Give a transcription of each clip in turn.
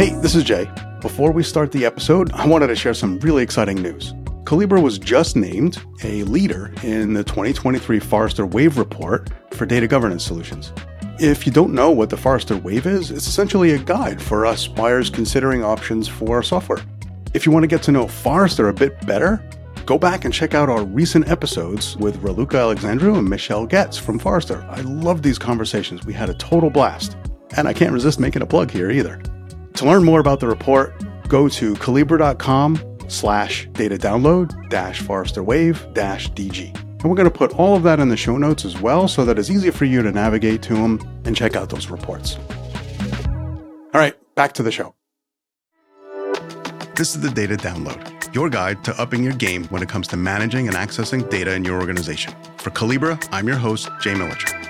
Hey, this is Jay. Before we start the episode, I wanted to share some really exciting news. Collibra was just named a leader in the 2023 Forrester Wave report for data governance solutions. If you don't know what the Forrester Wave is, it's essentially a guide for us buyers considering options for software. If you want to get to know Forrester a bit better, go back and check out our recent episodes with Raluca Alexandru and Michelle Goetz from Forrester. I love these conversations. We had a total blast. And I can't resist making a plug here either. To learn more about the report, go to collibra.com slash data download dash Forrester Wave dash DG. And we're going to put all of that in the show notes as well so that it's easy for you to navigate to them and check out those reports. All right, back to the show. This is the Data Download, your guide to upping your game when it comes to managing and accessing data in your organization. For Collibra, I'm your host, Jay Militscher.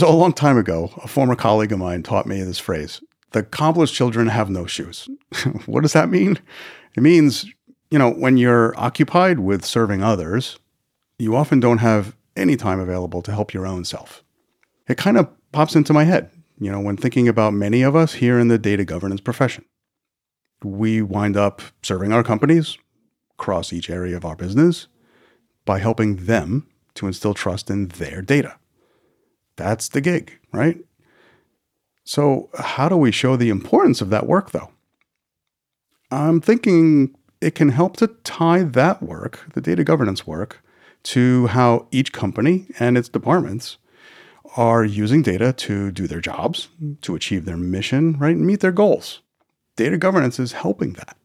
So, a long time ago, a former colleague of mine taught me this phrase the accomplished children have no shoes. what does that mean? It means, you know, when you're occupied with serving others, you often don't have any time available to help your own self. It kind of pops into my head, you know, when thinking about many of us here in the data governance profession. We wind up serving our companies across each area of our business by helping them to instill trust in their data. That's the gig, right? So, how do we show the importance of that work, though? I'm thinking it can help to tie that work, the data governance work, to how each company and its departments are using data to do their jobs, to achieve their mission, right, and meet their goals. Data governance is helping that.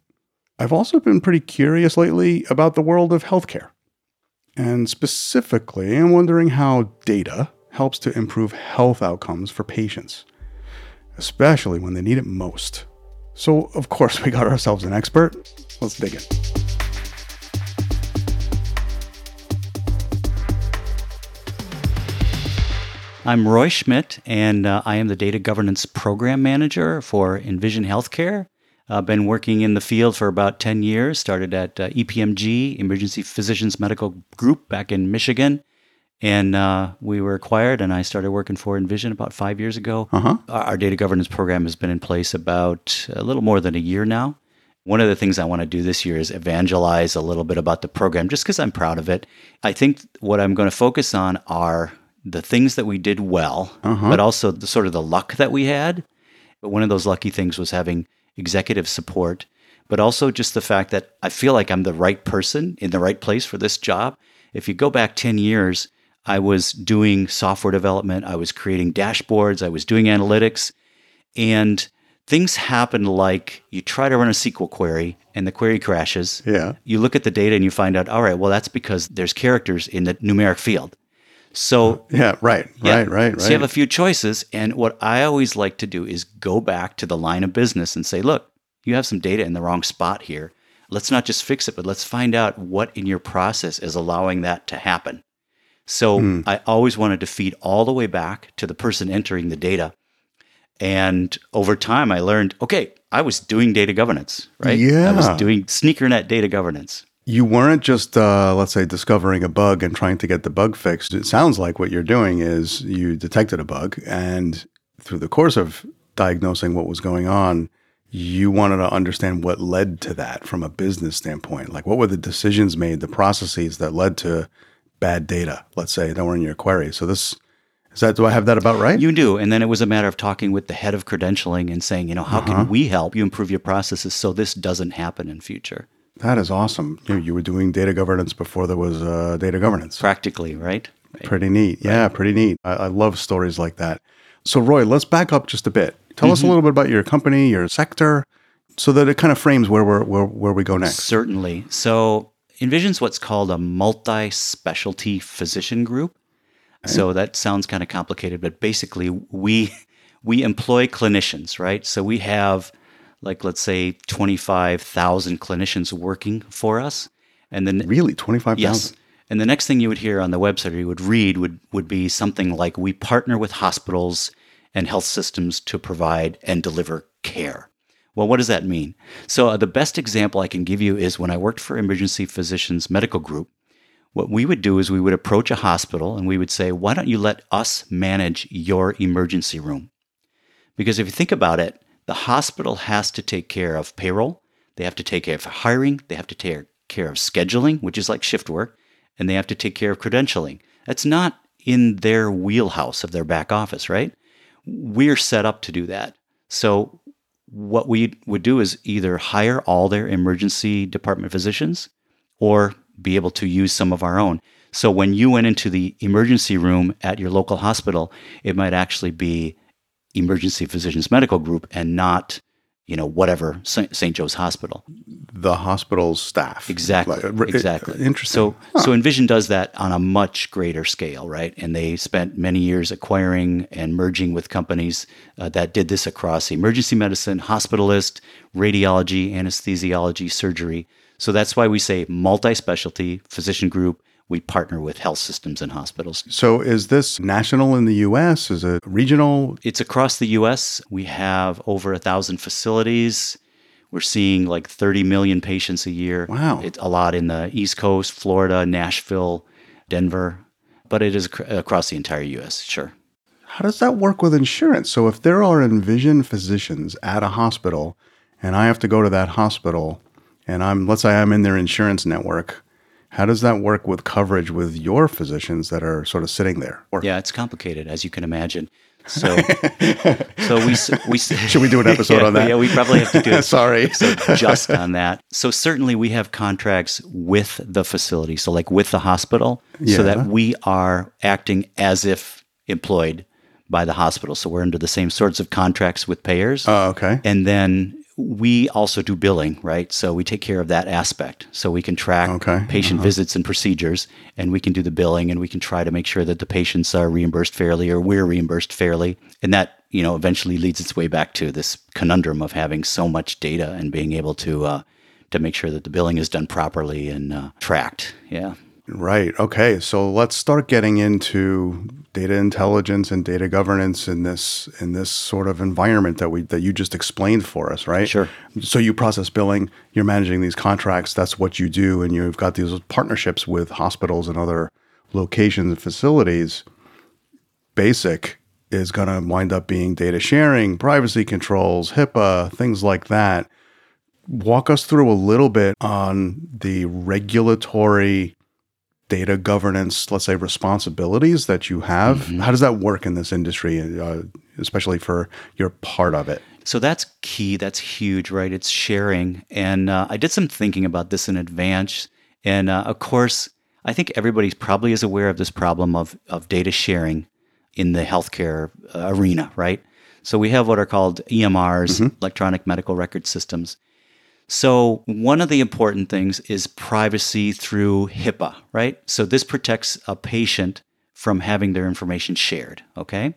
I've also been pretty curious lately about the world of healthcare. And specifically, I'm wondering how data helps to improve health outcomes for patients, especially when they need it most. So, of course, we got ourselves an expert. Let's dig in. I'm Roy Schmidt, and uh, I am the Data Governance Program Manager for Envision Healthcare. I've been working in the field for about 10 years, started at uh, EPMG, Emergency Physicians Medical Group, back in Michigan. And uh, we were acquired, and I started working for Envision about five years ago. Uh-huh. Our, our data governance program has been in place about a little more than a year now. One of the things I want to do this year is evangelize a little bit about the program just because I'm proud of it. I think what I'm going to focus on are the things that we did well, Uh-huh. but also the sort of the luck that we had. But one of those lucky things was having executive support, but also just the fact that I feel like I'm the right person in the right place for this job. If you go back 10 years, I was doing software development, I was creating dashboards, I was doing analytics, and things happen like you try to run a SQL query and the query crashes. Yeah. You look at the data and you find out, all right, well, that's because there's characters in the numeric field. So Yeah, right, yeah. right, right, right. So you have a few choices. And what I always like to do is go back to the line of business and say, look, you have some data in the wrong spot here. Let's not just fix it, but let's find out what in your process is allowing that to happen. So Hmm. I always wanted to feed all the way back to the person entering the data. And over time, I learned okay, I was doing data governance, right? Yeah. I was doing sneakernet data governance. you weren't just, uh, let's say, discovering a bug and trying to get the bug fixed. It sounds like what you're doing is you detected a bug, and through the course of diagnosing what was going on, you wanted to understand what led to that from a business standpoint. Like, what were the decisions made, the processes that led to bad data, let's say, that were in your query? So, this is that, do I have that about right? You do. And then it was a matter of talking with the head of credentialing and saying, you know, how Uh-huh. can we help you improve your processes so this doesn't happen in future? that is awesome. You, you were doing data governance before there was uh, data governance. Practically, right? Right. Pretty neat. Yeah, pretty neat. I, I love stories like that. So, Roy, let's back up just a bit. Tell us a little bit about your company, your sector, so that it kind of frames where we're where, where we go next. Certainly. So Envision's what's called a multi-specialty physician group. So that sounds kind of complicated, but basically we we employ clinicians, right? So we have like let's say 25,000 clinicians working for us. And then Really, twenty five Yes. And the next thing you would hear on the website or you would read would, would be something like we partner with hospitals and health systems to provide and deliver care. Well, what does that mean? So, uh, the best example I can give you is when I worked for Emergency Physicians Medical Group. What we would do is we would approach a hospital and we would say, Why don't you let us manage your emergency room? Because if you think about it, the hospital has to take care of payroll, they have to take care of hiring, they have to take care of scheduling, which is like shift work, and they have to take care of credentialing. That's not in their wheelhouse of their back office, right? We're set up to do that. So what we would do is either hire all their emergency department physicians or be able to use some of our own. So when you went into the emergency room at your local hospital, it might actually be emergency physicians medical group and not you know, whatever St. Joe's Hospital. The hospital's staff. Exactly. Like, exactly. Interesting. So, huh. so Envision does that on a much greater scale, right? And they spent many years acquiring and merging with companies uh, that did this across emergency medicine, hospitalist, radiology, anesthesiology, surgery. So that's why we say multi specialty physician group we partner with health systems and hospitals. So, is this national in the US? Is it regional? It's across the US. We have over a thousand facilities. We're seeing like 30 million patients a year. Wow. It's a lot in the East Coast, Florida, Nashville, Denver, but it is across the entire US, sure. How does that work with insurance? So, if there are Envision physicians at a hospital and I have to go to that hospital and I'm, let's say I'm in their insurance network, how does that work with coverage with your physicians that are sort of sitting there? Or- yeah, it's complicated, as you can imagine. So, so we we should we do an episode yeah, on that? Yeah, we probably have to do. Sorry, so just on that. So certainly we have contracts with the facility, so like with the hospital, yeah. so that we are acting as if employed by the hospital. So we're under the same sorts of contracts with payers. Oh, okay. And then we also do billing, right? So we take care of that aspect. So we can track okay. patient uh-huh. visits and procedures, and we can do the billing, and we can try to make sure that the patients are reimbursed fairly or we're reimbursed fairly. And that, you know, eventually leads its way back to this conundrum of having so much data and being able to uh, to make sure that the billing is done properly and uh, tracked. Yeah. Right. Okay. So let's start getting into data intelligence and data governance in this in this sort of environment that we that you just explained for us, right? Sure. So you process billing, you're managing these contracts, that's what you do and you've got these partnerships with hospitals and other locations and facilities. Basic is going to wind up being data sharing, privacy controls, HIPAA, things like that. Walk us through a little bit on the regulatory data governance, let's say, responsibilities that you have? Mm-hmm. How does that work in this industry, uh, especially for your part of it? So that's key. That's huge, right? It's sharing. And uh, I did some thinking about this in advance. And uh, of course, I think everybody probably is aware of this problem of, of data sharing in the healthcare uh, arena, right? So we have what are called EMRs, mm-hmm. electronic medical record systems. So, one of the important things is privacy through HIPAA, right? So, this protects a patient from having their information shared, okay?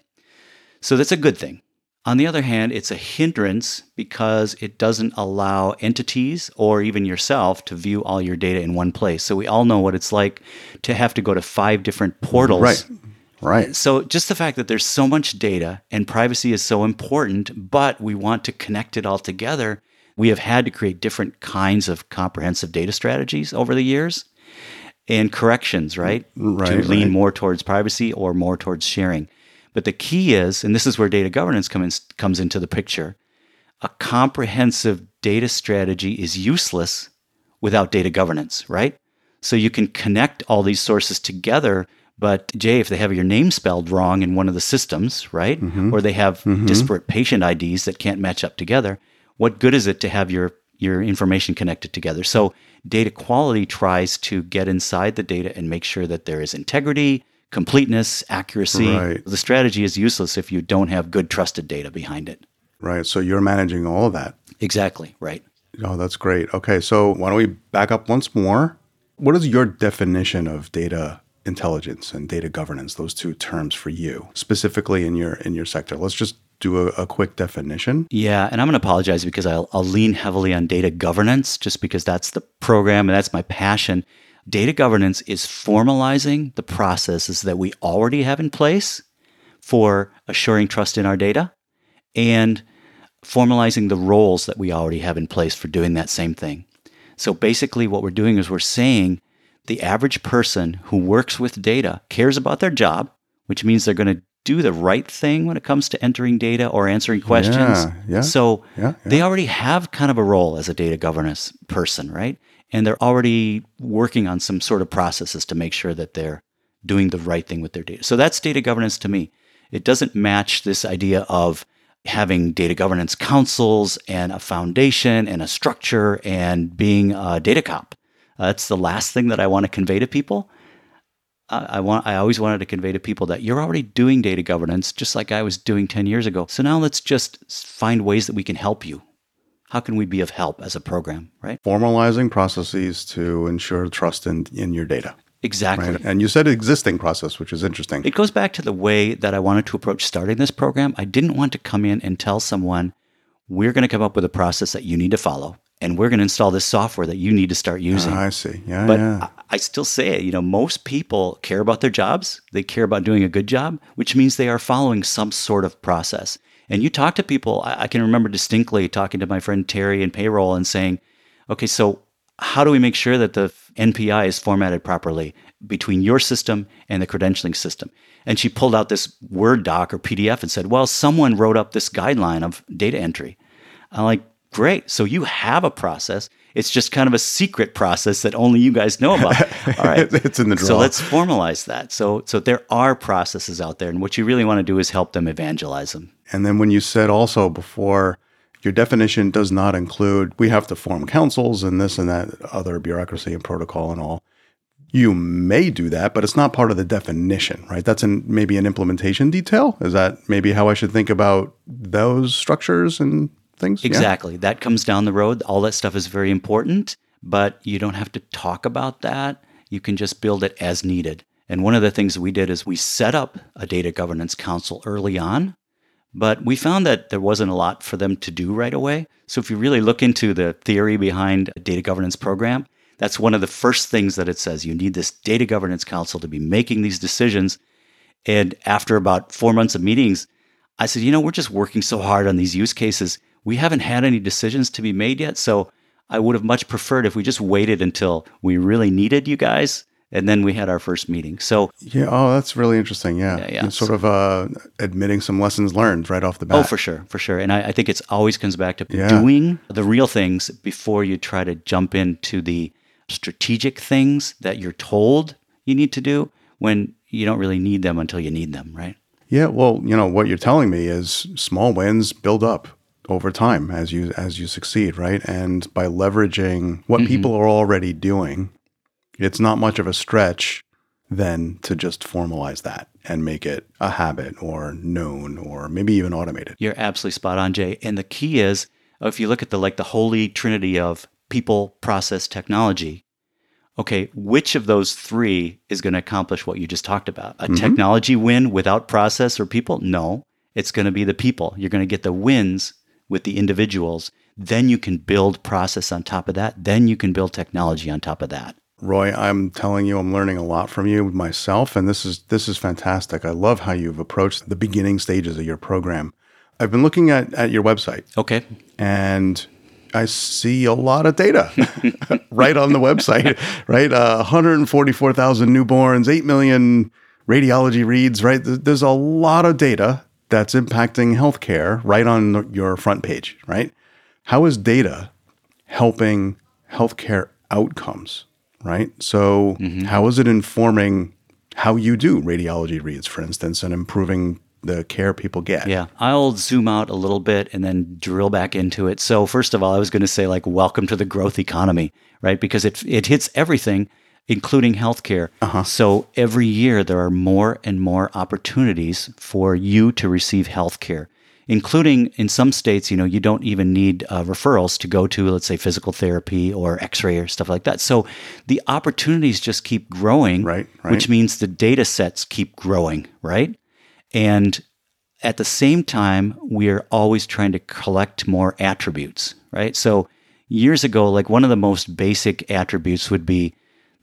So, that's a good thing. On the other hand, it's a hindrance because it doesn't allow entities or even yourself to view all your data in one place. So, we all know what it's like to have to go to five different portals. Right. Right. So just the fact that there's so much data and privacy is so important, but we want to connect it all together we have had to create different kinds of comprehensive data strategies over the years and corrections, right? right to lean right. more towards privacy or more towards sharing. But the key is, and this is where data governance come in, comes into the picture, a comprehensive data strategy is useless without data governance, right? So you can connect all these sources together, but Jay, if they have your name spelled wrong in one of the systems, right? Mm-hmm. Or they have mm-hmm. disparate patient IDs that can't match up together, what good is it to have your your information connected together? So data quality tries to get inside the data and make sure that there is integrity, completeness, accuracy. Right. The strategy is useless if you don't have good trusted data behind it. Right. So you're managing all of that. Exactly. Right. Oh, that's great. Okay. So why don't we back up once more? What is your definition of data intelligence and data governance, those two terms for you, specifically in your in your sector? Let's just do a, a, quick definition? Yeah, and I'm going to apologize because I'll, I'll lean heavily on data governance just because that's the program and that's my passion. Data governance is formalizing the processes that we already have in place for assuring trust in our data and formalizing the roles that we already have in place for doing that same thing. So basically, what we're doing is we're saying the average person who works with data cares about their job, which means they're going to do the right thing when it comes to entering data or answering questions. Yeah, yeah, so yeah, they already have kind of a role as a data governance person, right? And they're already working on some sort of processes to make sure that they're doing the right thing with their data. So that's data governance to me. It doesn't match this idea of having data governance councils and a foundation and a structure and being a data cop. Uh, that's the last thing that I want to convey to people. I want I always wanted to convey to people that you're already doing data governance just like I was doing 10 years ago. So now let's just find ways that we can help you. How can we be of help as a program, right? Formalizing processes to ensure trust in, in your data. Exactly. Right. And you said existing process, which is interesting. It goes back to the way that I wanted to approach starting this program. I didn't want to come in and tell someone, we're going to come up with a process that you need to follow, and we're going to install this software that you need to start using. Ah, I see. Yeah. But yeah. I, still say it, you know, most people care about their jobs. They care about doing a good job, which means they are following some sort of process. And you talk to people, I, I can remember distinctly talking to my friend Terry in payroll and saying, okay, so how do we make sure that the NPI is formatted properly between your system and the credentialing system? And she pulled out this Word doc or PDF and said, well, someone wrote up this guideline of data entry. I'm like, great. So you have a process. It's just kind of a secret process that only you guys know about. All right. it's in the draw. So let's formalize that. So so there are processes out there and what you really want to do is help them evangelize them. And then when you said also before, your definition does not include we have to form councils and this and that other bureaucracy and protocol and all. You may do that, but it's not part of the definition, right? That's an, maybe an implementation detail. Is that maybe how I should think about those structures and things? Yeah. Exactly. That comes down the road. All that stuff is very important, but you don't have to talk about that. You can just build it as needed. And one of the things we did is we set up a data governance council early on, but we found that there wasn't a lot for them to do right away. So if you really look into the theory behind a data governance program, that's one of the first things that it says. You need this data governance council to be making these decisions. And after about four months of meetings, I said, you know, we're just working so hard on these use cases. We haven't had any decisions to be made yet. So I would have much preferred if we just waited until we really needed you guys. And then we had our first meeting. So, Yeah. Oh, that's really interesting. Yeah. Yeah, yeah. Sort of uh, admitting some lessons learned right off the bat. oh, for sure, for sure. And I, I think it's always comes back to Yeah. doing the real things before you try to jump into the strategic things that you're told you need to do when you don't really need them until you need them, right? Yeah, well, you know what you're telling me is small wins build up over time as you as you succeed, right? And by leveraging what mm-hmm. people are already doing, it's not much of a stretch then to just formalize that and make it a habit or known or maybe even automated. You're absolutely spot on, Jay. And the key is, if you look at the like the holy trinity of people, process, technology. Okay, which of those three is going to accomplish what you just talked about? A mm-hmm. technology win without process or people? No, it's going to be the people. You're going to get the wins with the individuals. Then you can build process on top of that. Then you can build technology on top of that. Roy, I'm telling you, I'm learning a lot from you myself, and this is this is fantastic. I love how you've approached the beginning stages of your program. I've been looking at, at your website Okay. and I see a lot of data right on the website, right? Uh, 144,000 newborns, 8 million radiology reads, right? There's a lot of data that's impacting healthcare right on your front page, right? How is data helping healthcare outcomes, right? So, mm-hmm. how is it informing how you do radiology reads, for instance, and improving the care people get? Yeah, I'll zoom out a little bit and then drill back into it. So, first of all, I was going to say like welcome to the growth economy, right? Because it it hits everything including healthcare. So, every year there are more and more opportunities for you to receive healthcare. Including in some states, you know, you don't even need uh, referrals to go to, let's say, physical therapy or x ray or stuff like that. So the opportunities just keep growing, Right, right. which means the data sets keep growing, right? And at the same time, we are always trying to collect more attributes, right? So years ago, like one of the most basic attributes would be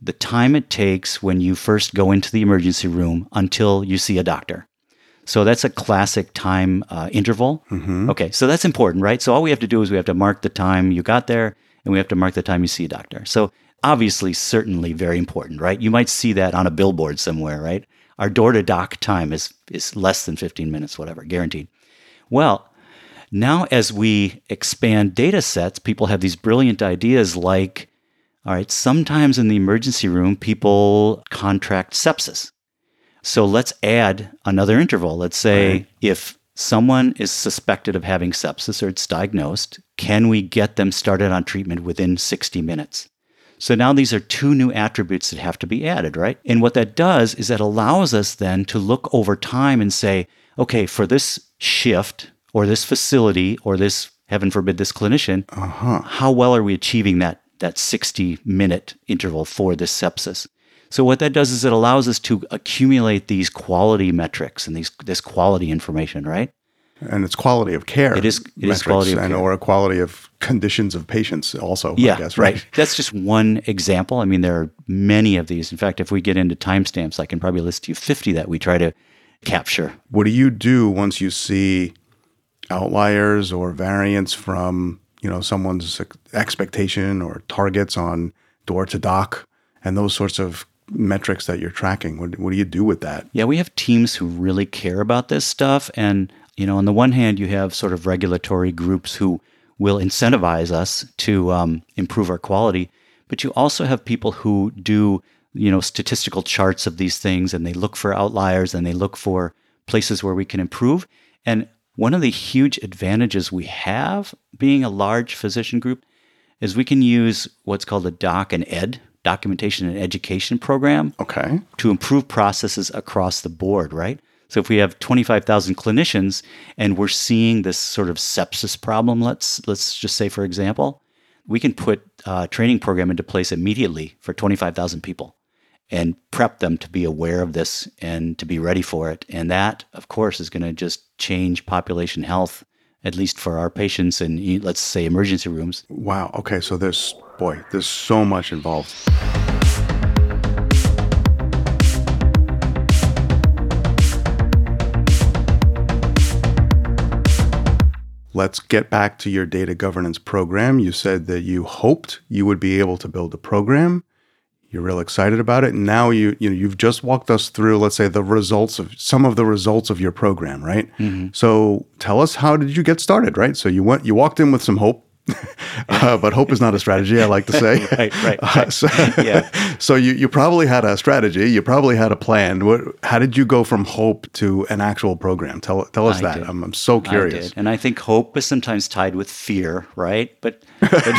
the time it takes when you first go into the emergency room until you see a doctor. So that's a classic time uh, interval. Okay, so that's important, right? So all we have to do is we have to mark the time you got there and we have to mark the time you see a doctor. So obviously, certainly very important, right? You might see that on a billboard somewhere, right? Our door to doc time is, is less than 15 minutes, whatever, guaranteed. Well, now as we expand data sets, people have these brilliant ideas like, all right, sometimes in the emergency room, people contract sepsis. So let's add another interval. Let's say Right. if someone is suspected of having sepsis or it's diagnosed, can we get them started on treatment within 60 minutes? So now these are two new attributes that have to be added, right? And what that does is that allows us then to look over time and say, okay, for this shift or this facility or this, heaven forbid, this clinician, Uh-huh. how well are we achieving that that 60 minute interval for this sepsis? So what that does is it allows us to accumulate these quality metrics and these this quality information, right? And it's quality of care. It is- it is quality of and care. or a quality of conditions of patients also, Yeah, I guess, right. right? That's just one example. I mean, there are many of these. In fact, if we get into timestamps, I can probably list you 50 that we try to capture. What do you do once you see outliers or variants from, you know, someone's expectation or targets on door to doc and those sorts of metrics that you're tracking? What, what do you do with that? Yeah, we have teams who really care about this stuff. And, you know, on the one hand, you have sort of regulatory groups who will incentivize us to um, improve our quality. But you also have people who do, you know, statistical charts of these things and they look for outliers and they look for places where we can improve. And one of the huge advantages we have being a large physician group is we can use what's called a doc and ed, documentation and education program Okay. to improve processes across the board, right? So if we have 25,000 clinicians and we're seeing this sort of sepsis problem, let's let's just say for example, we can put a training program into place immediately for 25,000 people and prep them to be aware of this and to be ready for it. And that, of course, is going to just change population health, at least for our patients in, let's say, emergency rooms. Wow. Okay. So there's, boy, there's so much involved. Let's get back to your data governance program. You said that you hoped you would be able to build a program. You're real excited about it. And now you you know you've just walked us through, let's say, the results of some of the results of your program, right? Mm-hmm. So tell us how did you get started, right? So you went you walked in with some hope. uh, but hope is not a strategy, I like to say. Right, right, Uh, so, Yeah. so you, you probably had a strategy. You probably had a plan. What, how did you go from hope to an actual program? Tell, tell us I that. I'm, I'm so I curious. did. And I think hope is sometimes tied with fear, right? But but,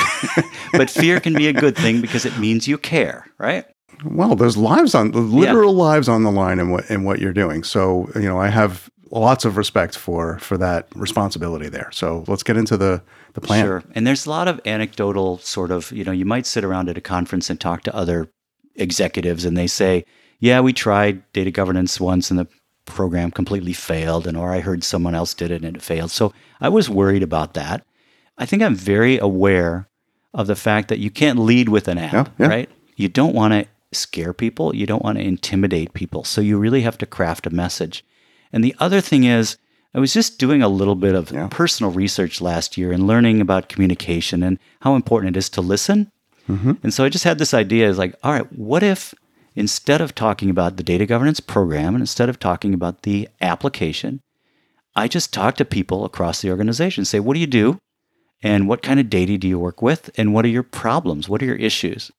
but fear can be a good thing because it means you care, right? Well, there's lives on literal lives on the line in what in what you're doing. So you know, I have lots of respect for for that responsibility there. So let's get into the the plan. Sure. And there's a lot of anecdotal sort of, you know, you might sit around at a conference and talk to other executives and they say, "Yeah, we tried data governance once and the program completely failed," and or I heard someone else did it and it failed. So I was worried about that. I think I'm very aware of the fact that you can't lead with an app, Yeah, yeah. right? You don't want to scare people, you don't want to intimidate people. So you really have to craft a message. And the other thing is, I was just doing a little bit of Yeah. personal research last year and learning about communication and how important it is to listen. Mm-hmm. And so I just had this idea is like, all right, what if instead of talking about the data governance program and instead of talking about the application, I just talk to people across the organization, say, what do you do? And what kind of data do you work with? And what are your problems? What are your issues?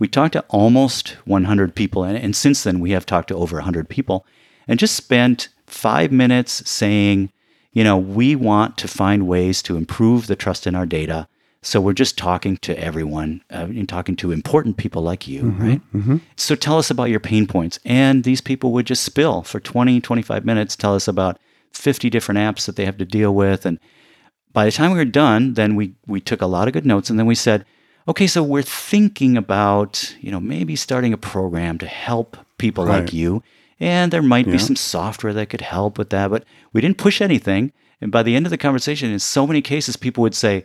We talked to almost 100 people. And, and since then, we have talked to over 100 people and just spent five minutes saying, you know, we want to find ways to improve the trust in our data. So we're just talking to everyone uh, and talking to important people like you, right? So tell us about your pain points. And these people would just spill for 20, 25 minutes, tell us about 50 different apps that they have to deal with. And by the time we were done, then we, we took a lot of good notes and then we said, okay, so we're thinking about, you know, maybe starting a program to help people Right. like you. And there might Yeah. be some software that could help with that, but we didn't push anything. And by the end of the conversation, in so many cases, people would say,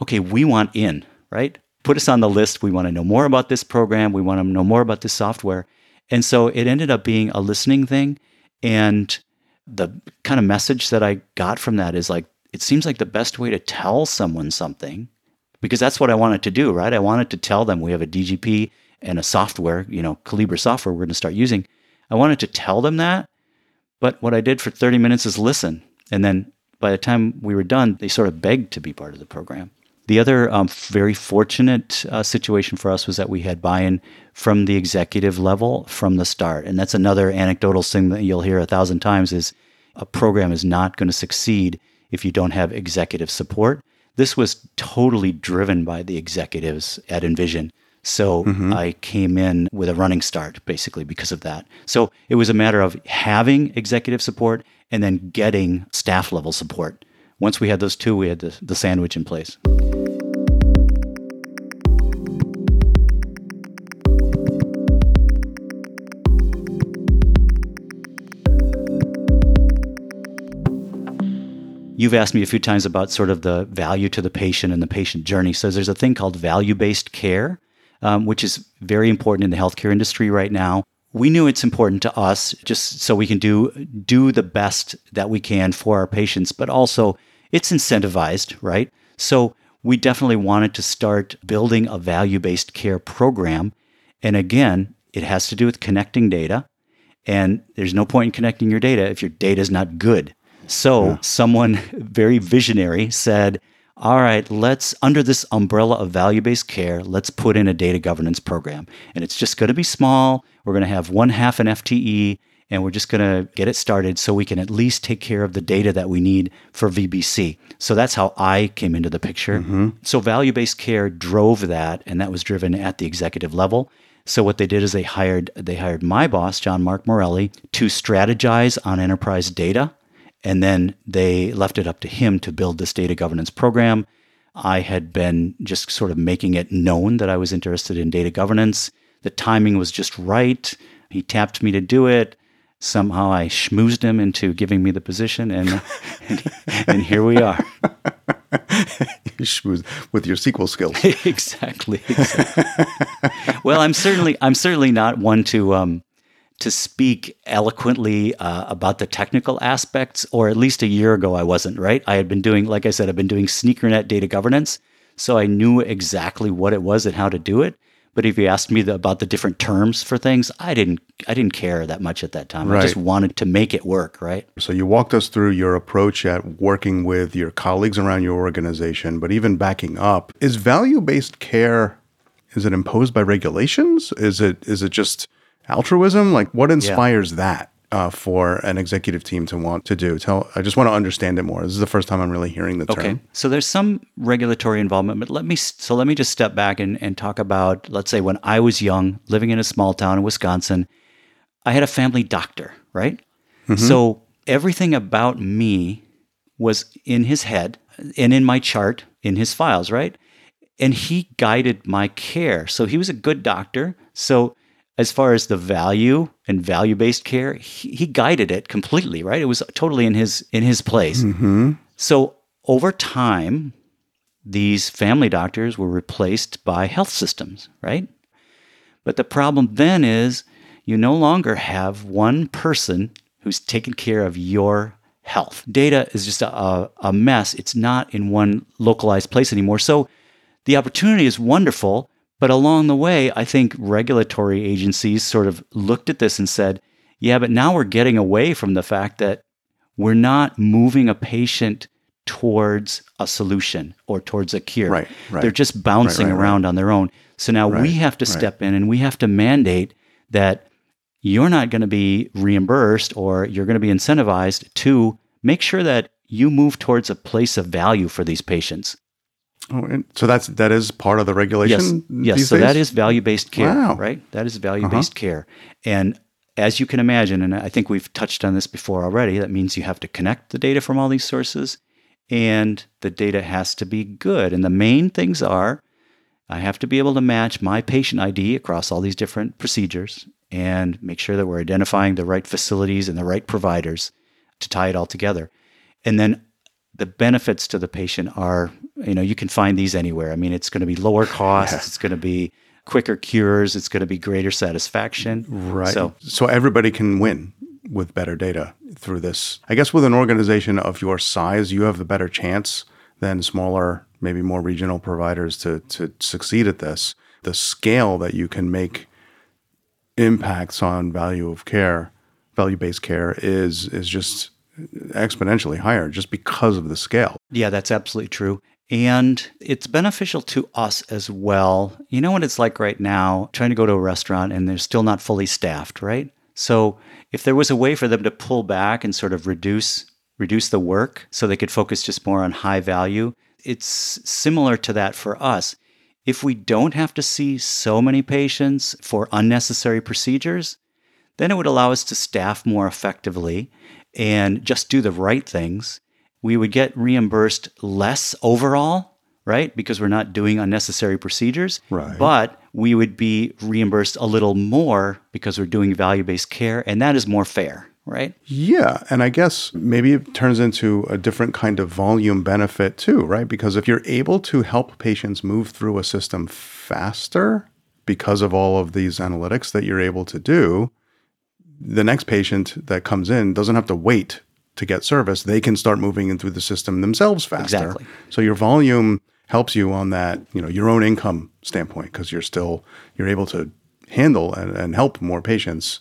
okay, we want in, right? Put us on the list. We want to know more about this program. We want to know more about this software. And so it ended up being a listening thing. And the kind of message that I got from that is like, it seems like the best way to tell someone something, because that's what I wanted to do, right? I wanted to tell them we have a DGP and a software, you know, Collibra software we're going to start using. I wanted to tell them that. But what I did for 30 minutes is listen. And then by the time we were done, they sort of begged to be part of the program. The other um, very fortunate uh, situation for us was that we had buy in from the executive level from the start. And that's another anecdotal thing that you'll hear a thousand times is a program is not going to succeed if you don't have executive support. This was totally driven by the executives at Envision. So mm-hmm. I came in with a running start basically because of that. So it was a matter of having executive support and then getting staff level support. Once we had those two, we had the, the sandwich in place. You've asked me a few times about sort of the value to the patient and the patient journey. So there's a thing called value based care, um, which is very important in the healthcare industry right now. We knew it's important to us just so we can do do the best that we can for our patients, but also it's incentivized, right? So we definitely wanted to start building a value based care program. And again, it has to do with connecting data. And there's no point in connecting your data if your data is not good. So yeah. someone very visionary said, all right, let's, under this umbrella of value based care, let's put in a data governance program. And it's just going to be small. We're going to have one half an FTE, and we're just going to get it started so we can at least take care of the data that we need for VBC. So that's how I came into the picture. Mm-hmm. So value based care drove that, and that was driven at the executive level. So what they did is they hired they hired my boss, John Mark Morelli, to strategize on enterprise data and then they left it up to him to build this data governance program. I had been just sort of making it known that I was interested in data governance. The timing was just right. He tapped me to do it. Somehow I schmoozed him into giving me the position, and and, and here we are. with your SQL skills. exactly. exactly. well, I'm certainly I'm certainly not one to um, to speak eloquently uh, about the technical aspects, or at least a year ago, I wasn't, right? I had been doing, like I said, I've been doing SneakerNet data governance. So I knew exactly what it was and how to do it. But if you asked me the, about the different terms for things, I didn't I didn't care that much at that time. Right. I just wanted to make it work, right? So you walked us through your approach at working with your colleagues around your organization, but even backing up, is value-based care is it imposed by regulations? Is it is it just altruism? Like, what inspires yeah. that? Uh, for an executive team to want to do. Tell, I just want to understand it more. This is the first time I'm really hearing the term. Okay, so there's some regulatory involvement, but let me so let me just step back and, and talk about, let's say, when I was young, living in a small town in Wisconsin, I had a family doctor, right? Mm-hmm. So everything about me was in his head and in my chart in his files, right? And he guided my care. So he was a good doctor. So as far as the value and value-based care, he, he, guided it completely, right? It was totally in his in his place. Mm-hmm. So over time, these family doctors were replaced by health systems, right? But the problem then is you no longer have one person who's taking care of your health. Data is just a, a mess. It's not in one localized place anymore. So the opportunity is wonderful but along the way, I think regulatory agencies sort of looked at this and said, yeah, but now we're getting away from the fact that we're not moving a patient towards a solution or towards a cure. Right, right. They're just bouncing right, around on their own. So now we have to step in and we have to mandate that you're not going to be reimbursed or you're going to be incentivized to make sure that you move towards a place of value for these patients. Oh, so that's that is part of the regulation. Yes, yes. So days? that is value based care, wow. right? That is value based uh-huh. care, and as you can imagine, and I think we've touched on this before already, that means you have to connect the data from all these sources, and the data has to be good. And the main things are, I have to be able to match my patient ID across all these different procedures, and make sure that we're identifying the right facilities and the right providers to tie it all together. And then the benefits to the patient are, you know, you can find these anywhere. I mean, it's going to be lower costs, yeah. it's going to be quicker cures, it's going to be greater satisfaction. Right. So, so everybody can win with better data through this. I guess with an organization of your size, you have a better chance than smaller, maybe more regional providers to to succeed at this. The scale that you can make impacts on value of care, value based care is is just exponentially higher just because of the scale. Yeah, that's absolutely true. And it's beneficial to us as well. You know what it's like right now, trying to go to a restaurant and they're still not fully staffed, right? So if there was a way for them to pull back and sort of reduce reduce the work so they could focus just more on high value, it's similar to that for us. If we don't have to see so many patients for unnecessary procedures, then it would allow us to staff more effectively and just do the right things we would get reimbursed less overall, right? Because we're not doing unnecessary procedures. Right. But we would be reimbursed a little more because we're doing value based care, and that is more fair, right? Yeah. And I guess maybe it turns into a different kind of volume benefit too, right? Because if you're able to help patients move through a system faster because of all of these analytics that you're able to do, the next patient that comes in doesn't have to wait to get service, they can start moving in through the system themselves faster. Exactly. So your volume helps you on that, you know, your own income standpoint because you're still you're able to handle and, and help more patients.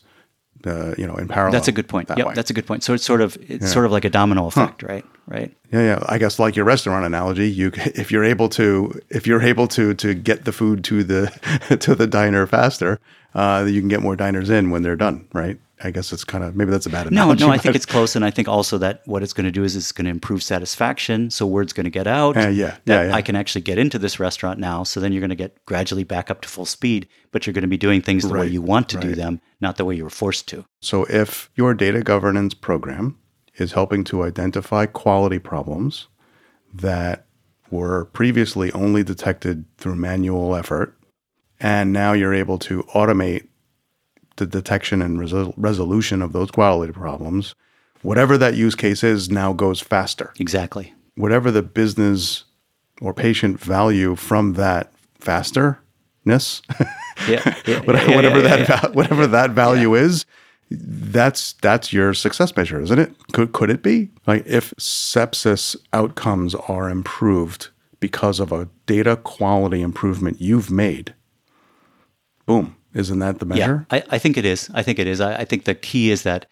Uh, you know, in parallel. That's a good point. That yep, way. that's a good point. So it's sort of it's yeah. sort of like a domino effect, huh. right? Right. Yeah, yeah. I guess like your restaurant analogy, you if you're able to if you're able to to get the food to the to the diner faster, uh, you can get more diners in when they're done, right? I guess it's kind of maybe that's a bad analogy. No, no, I think it's close, and I think also that what it's going to do is it's going to improve satisfaction. So word's going to get out. Uh, yeah, that yeah, yeah. I can actually get into this restaurant now. So then you're going to get gradually back up to full speed, but you're going to be doing things the right, way you want to right. do them, not the way you were forced to. So if your data governance program is helping to identify quality problems that were previously only detected through manual effort, and now you're able to automate the detection and resol- resolution of those quality problems, whatever that use case is now goes faster. Exactly. Whatever the business or patient value from that fasterness, yeah, yeah, whatever, yeah, whatever that whatever that value is, that's that's your success measure, isn't it? Could could it be like if sepsis outcomes are improved because of a data quality improvement you've made? Boom, isn't that the measure? Yeah, I, I think it is. I think it is. I, I, think the key is that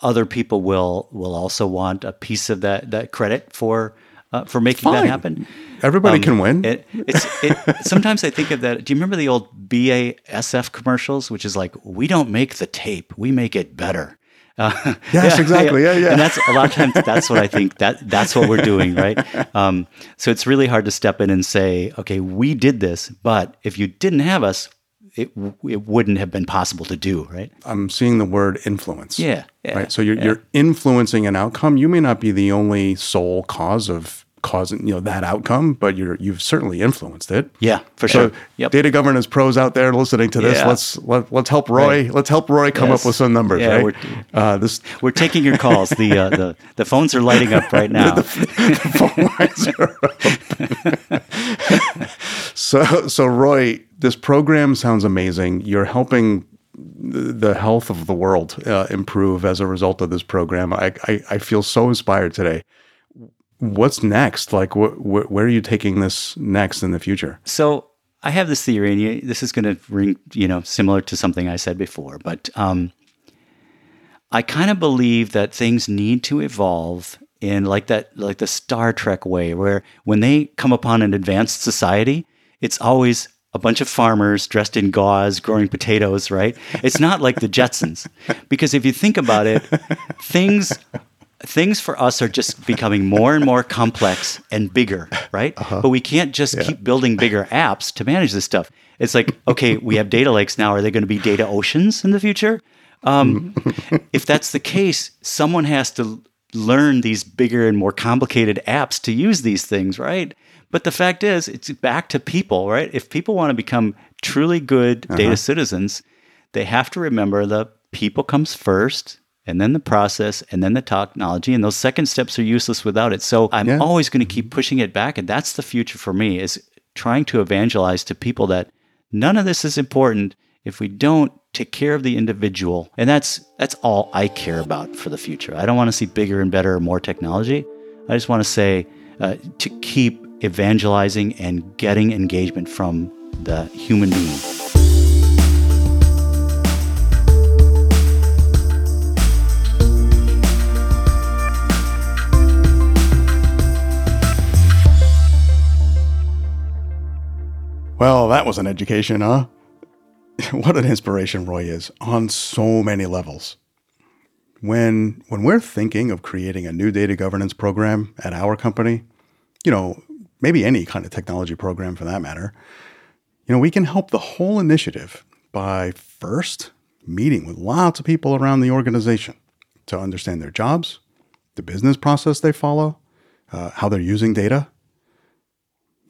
other people will will also want a piece of that that credit for uh, for making Fine. that happen. Everybody um, can win. It, it's it, sometimes I think of that. Do you remember the old BASF commercials, which is like, "We don't make the tape, we make it better." Uh, yes, yeah, exactly. Yeah, yeah. And that's a lot of times that's what I think that that's what we're doing, right? Um, so it's really hard to step in and say, okay, we did this, but if you didn't have us, it it wouldn't have been possible to do, right? I'm seeing the word influence. Yeah. yeah right. So you're yeah. you're influencing an outcome. You may not be the only sole cause of causing you know that outcome, but you're you've certainly influenced it. Yeah, for so sure. Yep. Data governance pros out there listening to this, Yeah. let's let, let's help Roy. Right. Let's help Roy come Yes. up with some numbers. Yeah, right. we're- uh, this We're taking your calls. The uh, the the phones are lighting up right now. phone lines are open. so so Roy, this program sounds amazing. You're helping the health of the world uh, improve as a result of this program. I, I I feel so inspired today. What's next? Like, wh- wh- where are you taking this next in the future? So I have this theory, and this is going to ring, you know, similar to something I said before, but um, I kind of believe that things need to evolve in like that, like the Star Trek way, where when they come upon an advanced society, it's always a bunch of farmers dressed in gauze growing potatoes, right? It's not like the Jetsons, because if you think about it, things things for us are just becoming more and more complex and bigger, right? But we can't just keep building bigger apps to manage this stuff. It's like, okay, we have data lakes now. Are they going to be data oceans in the future? Um, if that's the case, someone has to learn these bigger and more complicated apps to use these things, right? But the fact is, it's back to people, right? If people want to become truly good data citizens, they have to remember the people comes first and then the process and then the technology and those second steps are useless without it so i'm Yeah. always going to keep pushing it back and that's the future for me is trying to evangelize to people that none of this is important if we don't take care of the individual. And that's that's all I care about for the future. I don't want to see bigger and better, or more technology. I just want to say uh, to keep evangelizing and getting engagement from the human being. Well, that was an education, huh? what an inspiration Roy is on so many levels. When when we're thinking of creating a new data governance program at our company, you know, maybe any kind of technology program for that matter, you know, we can help the whole initiative by first meeting with lots of people around the organization to understand their jobs, the business process they follow, uh, how they're using data,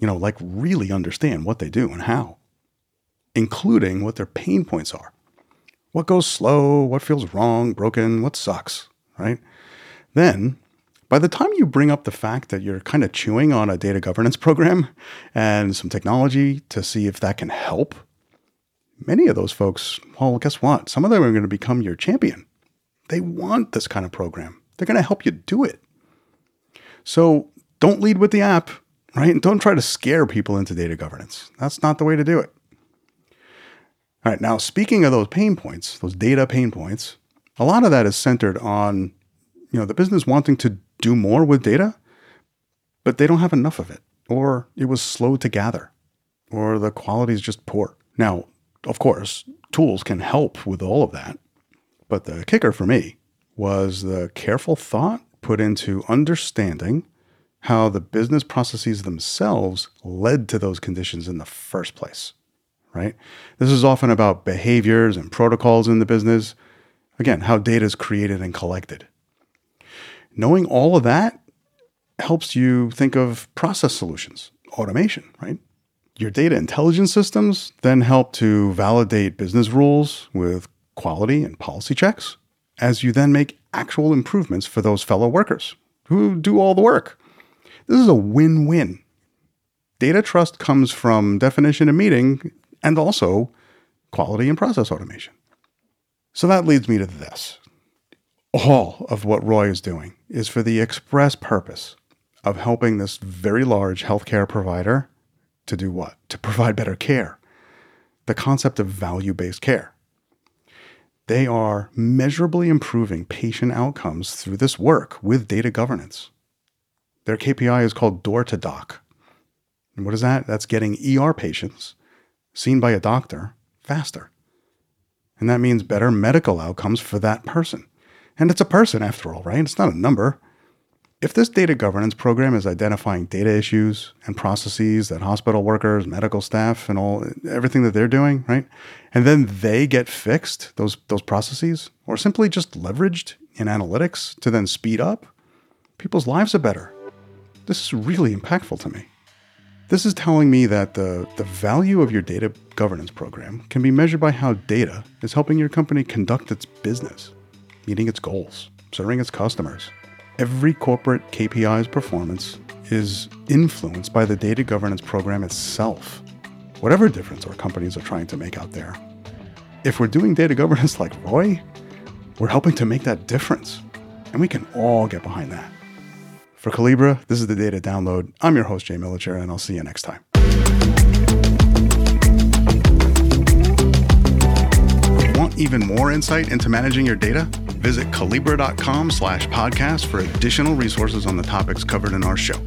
you know, like really understand what they do and how, including what their pain points are. What goes slow, what feels wrong, broken, what sucks, right? Then, by the time you bring up the fact that you're kind of chewing on a data governance program and some technology to see if that can help, many of those folks, well, guess what? Some of them are going to become your champion. They want this kind of program, they're going to help you do it. So don't lead with the app right? And don't try to scare people into data governance. That's not the way to do it. All right, now speaking of those pain points, those data pain points, a lot of that is centered on, you know, the business wanting to do more with data, but they don't have enough of it, or it was slow to gather, or the quality is just poor. Now, of course, tools can help with all of that, but the kicker for me was the careful thought put into understanding how the business processes themselves led to those conditions in the first place, right? This is often about behaviors and protocols in the business. Again, how data is created and collected. Knowing all of that helps you think of process solutions, automation, right? Your data intelligence systems then help to validate business rules with quality and policy checks as you then make actual improvements for those fellow workers who do all the work. This is a win win. Data trust comes from definition and meeting and also quality and process automation. So that leads me to this. All of what Roy is doing is for the express purpose of helping this very large healthcare provider to do what? To provide better care. The concept of value based care. They are measurably improving patient outcomes through this work with data governance. Their KPI is called door to doc. And what is that? That's getting ER patients seen by a doctor faster. And that means better medical outcomes for that person. And it's a person after all, right? It's not a number. If this data governance program is identifying data issues and processes that hospital workers, medical staff, and all everything that they're doing, right? And then they get fixed, those those processes, or simply just leveraged in analytics to then speed up, people's lives are better. This is really impactful to me. This is telling me that the, the value of your data governance program can be measured by how data is helping your company conduct its business, meeting its goals, serving its customers. Every corporate KPI's performance is influenced by the data governance program itself, whatever difference our companies are trying to make out there. If we're doing data governance like Roy, we're helping to make that difference, and we can all get behind that. For Collibra, this is the data download. I'm your host, Jay Militscher, and I'll see you next time. Even more insight into managing your data? Visit collibra.com slash podcast for additional resources on the topics covered in our show.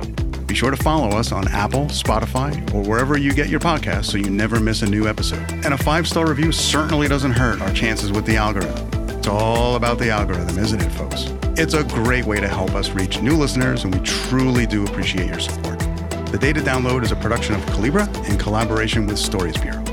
Be sure to follow us on Apple, Spotify, or wherever you get your podcasts so you never miss a new episode. And a five star review certainly doesn't hurt our chances with the algorithm. It's all about the algorithm, isn't it, folks? It's a great way to help us reach new listeners, and we truly do appreciate your support. The Data Download is a production of Collibra in collaboration with Stories Bureau.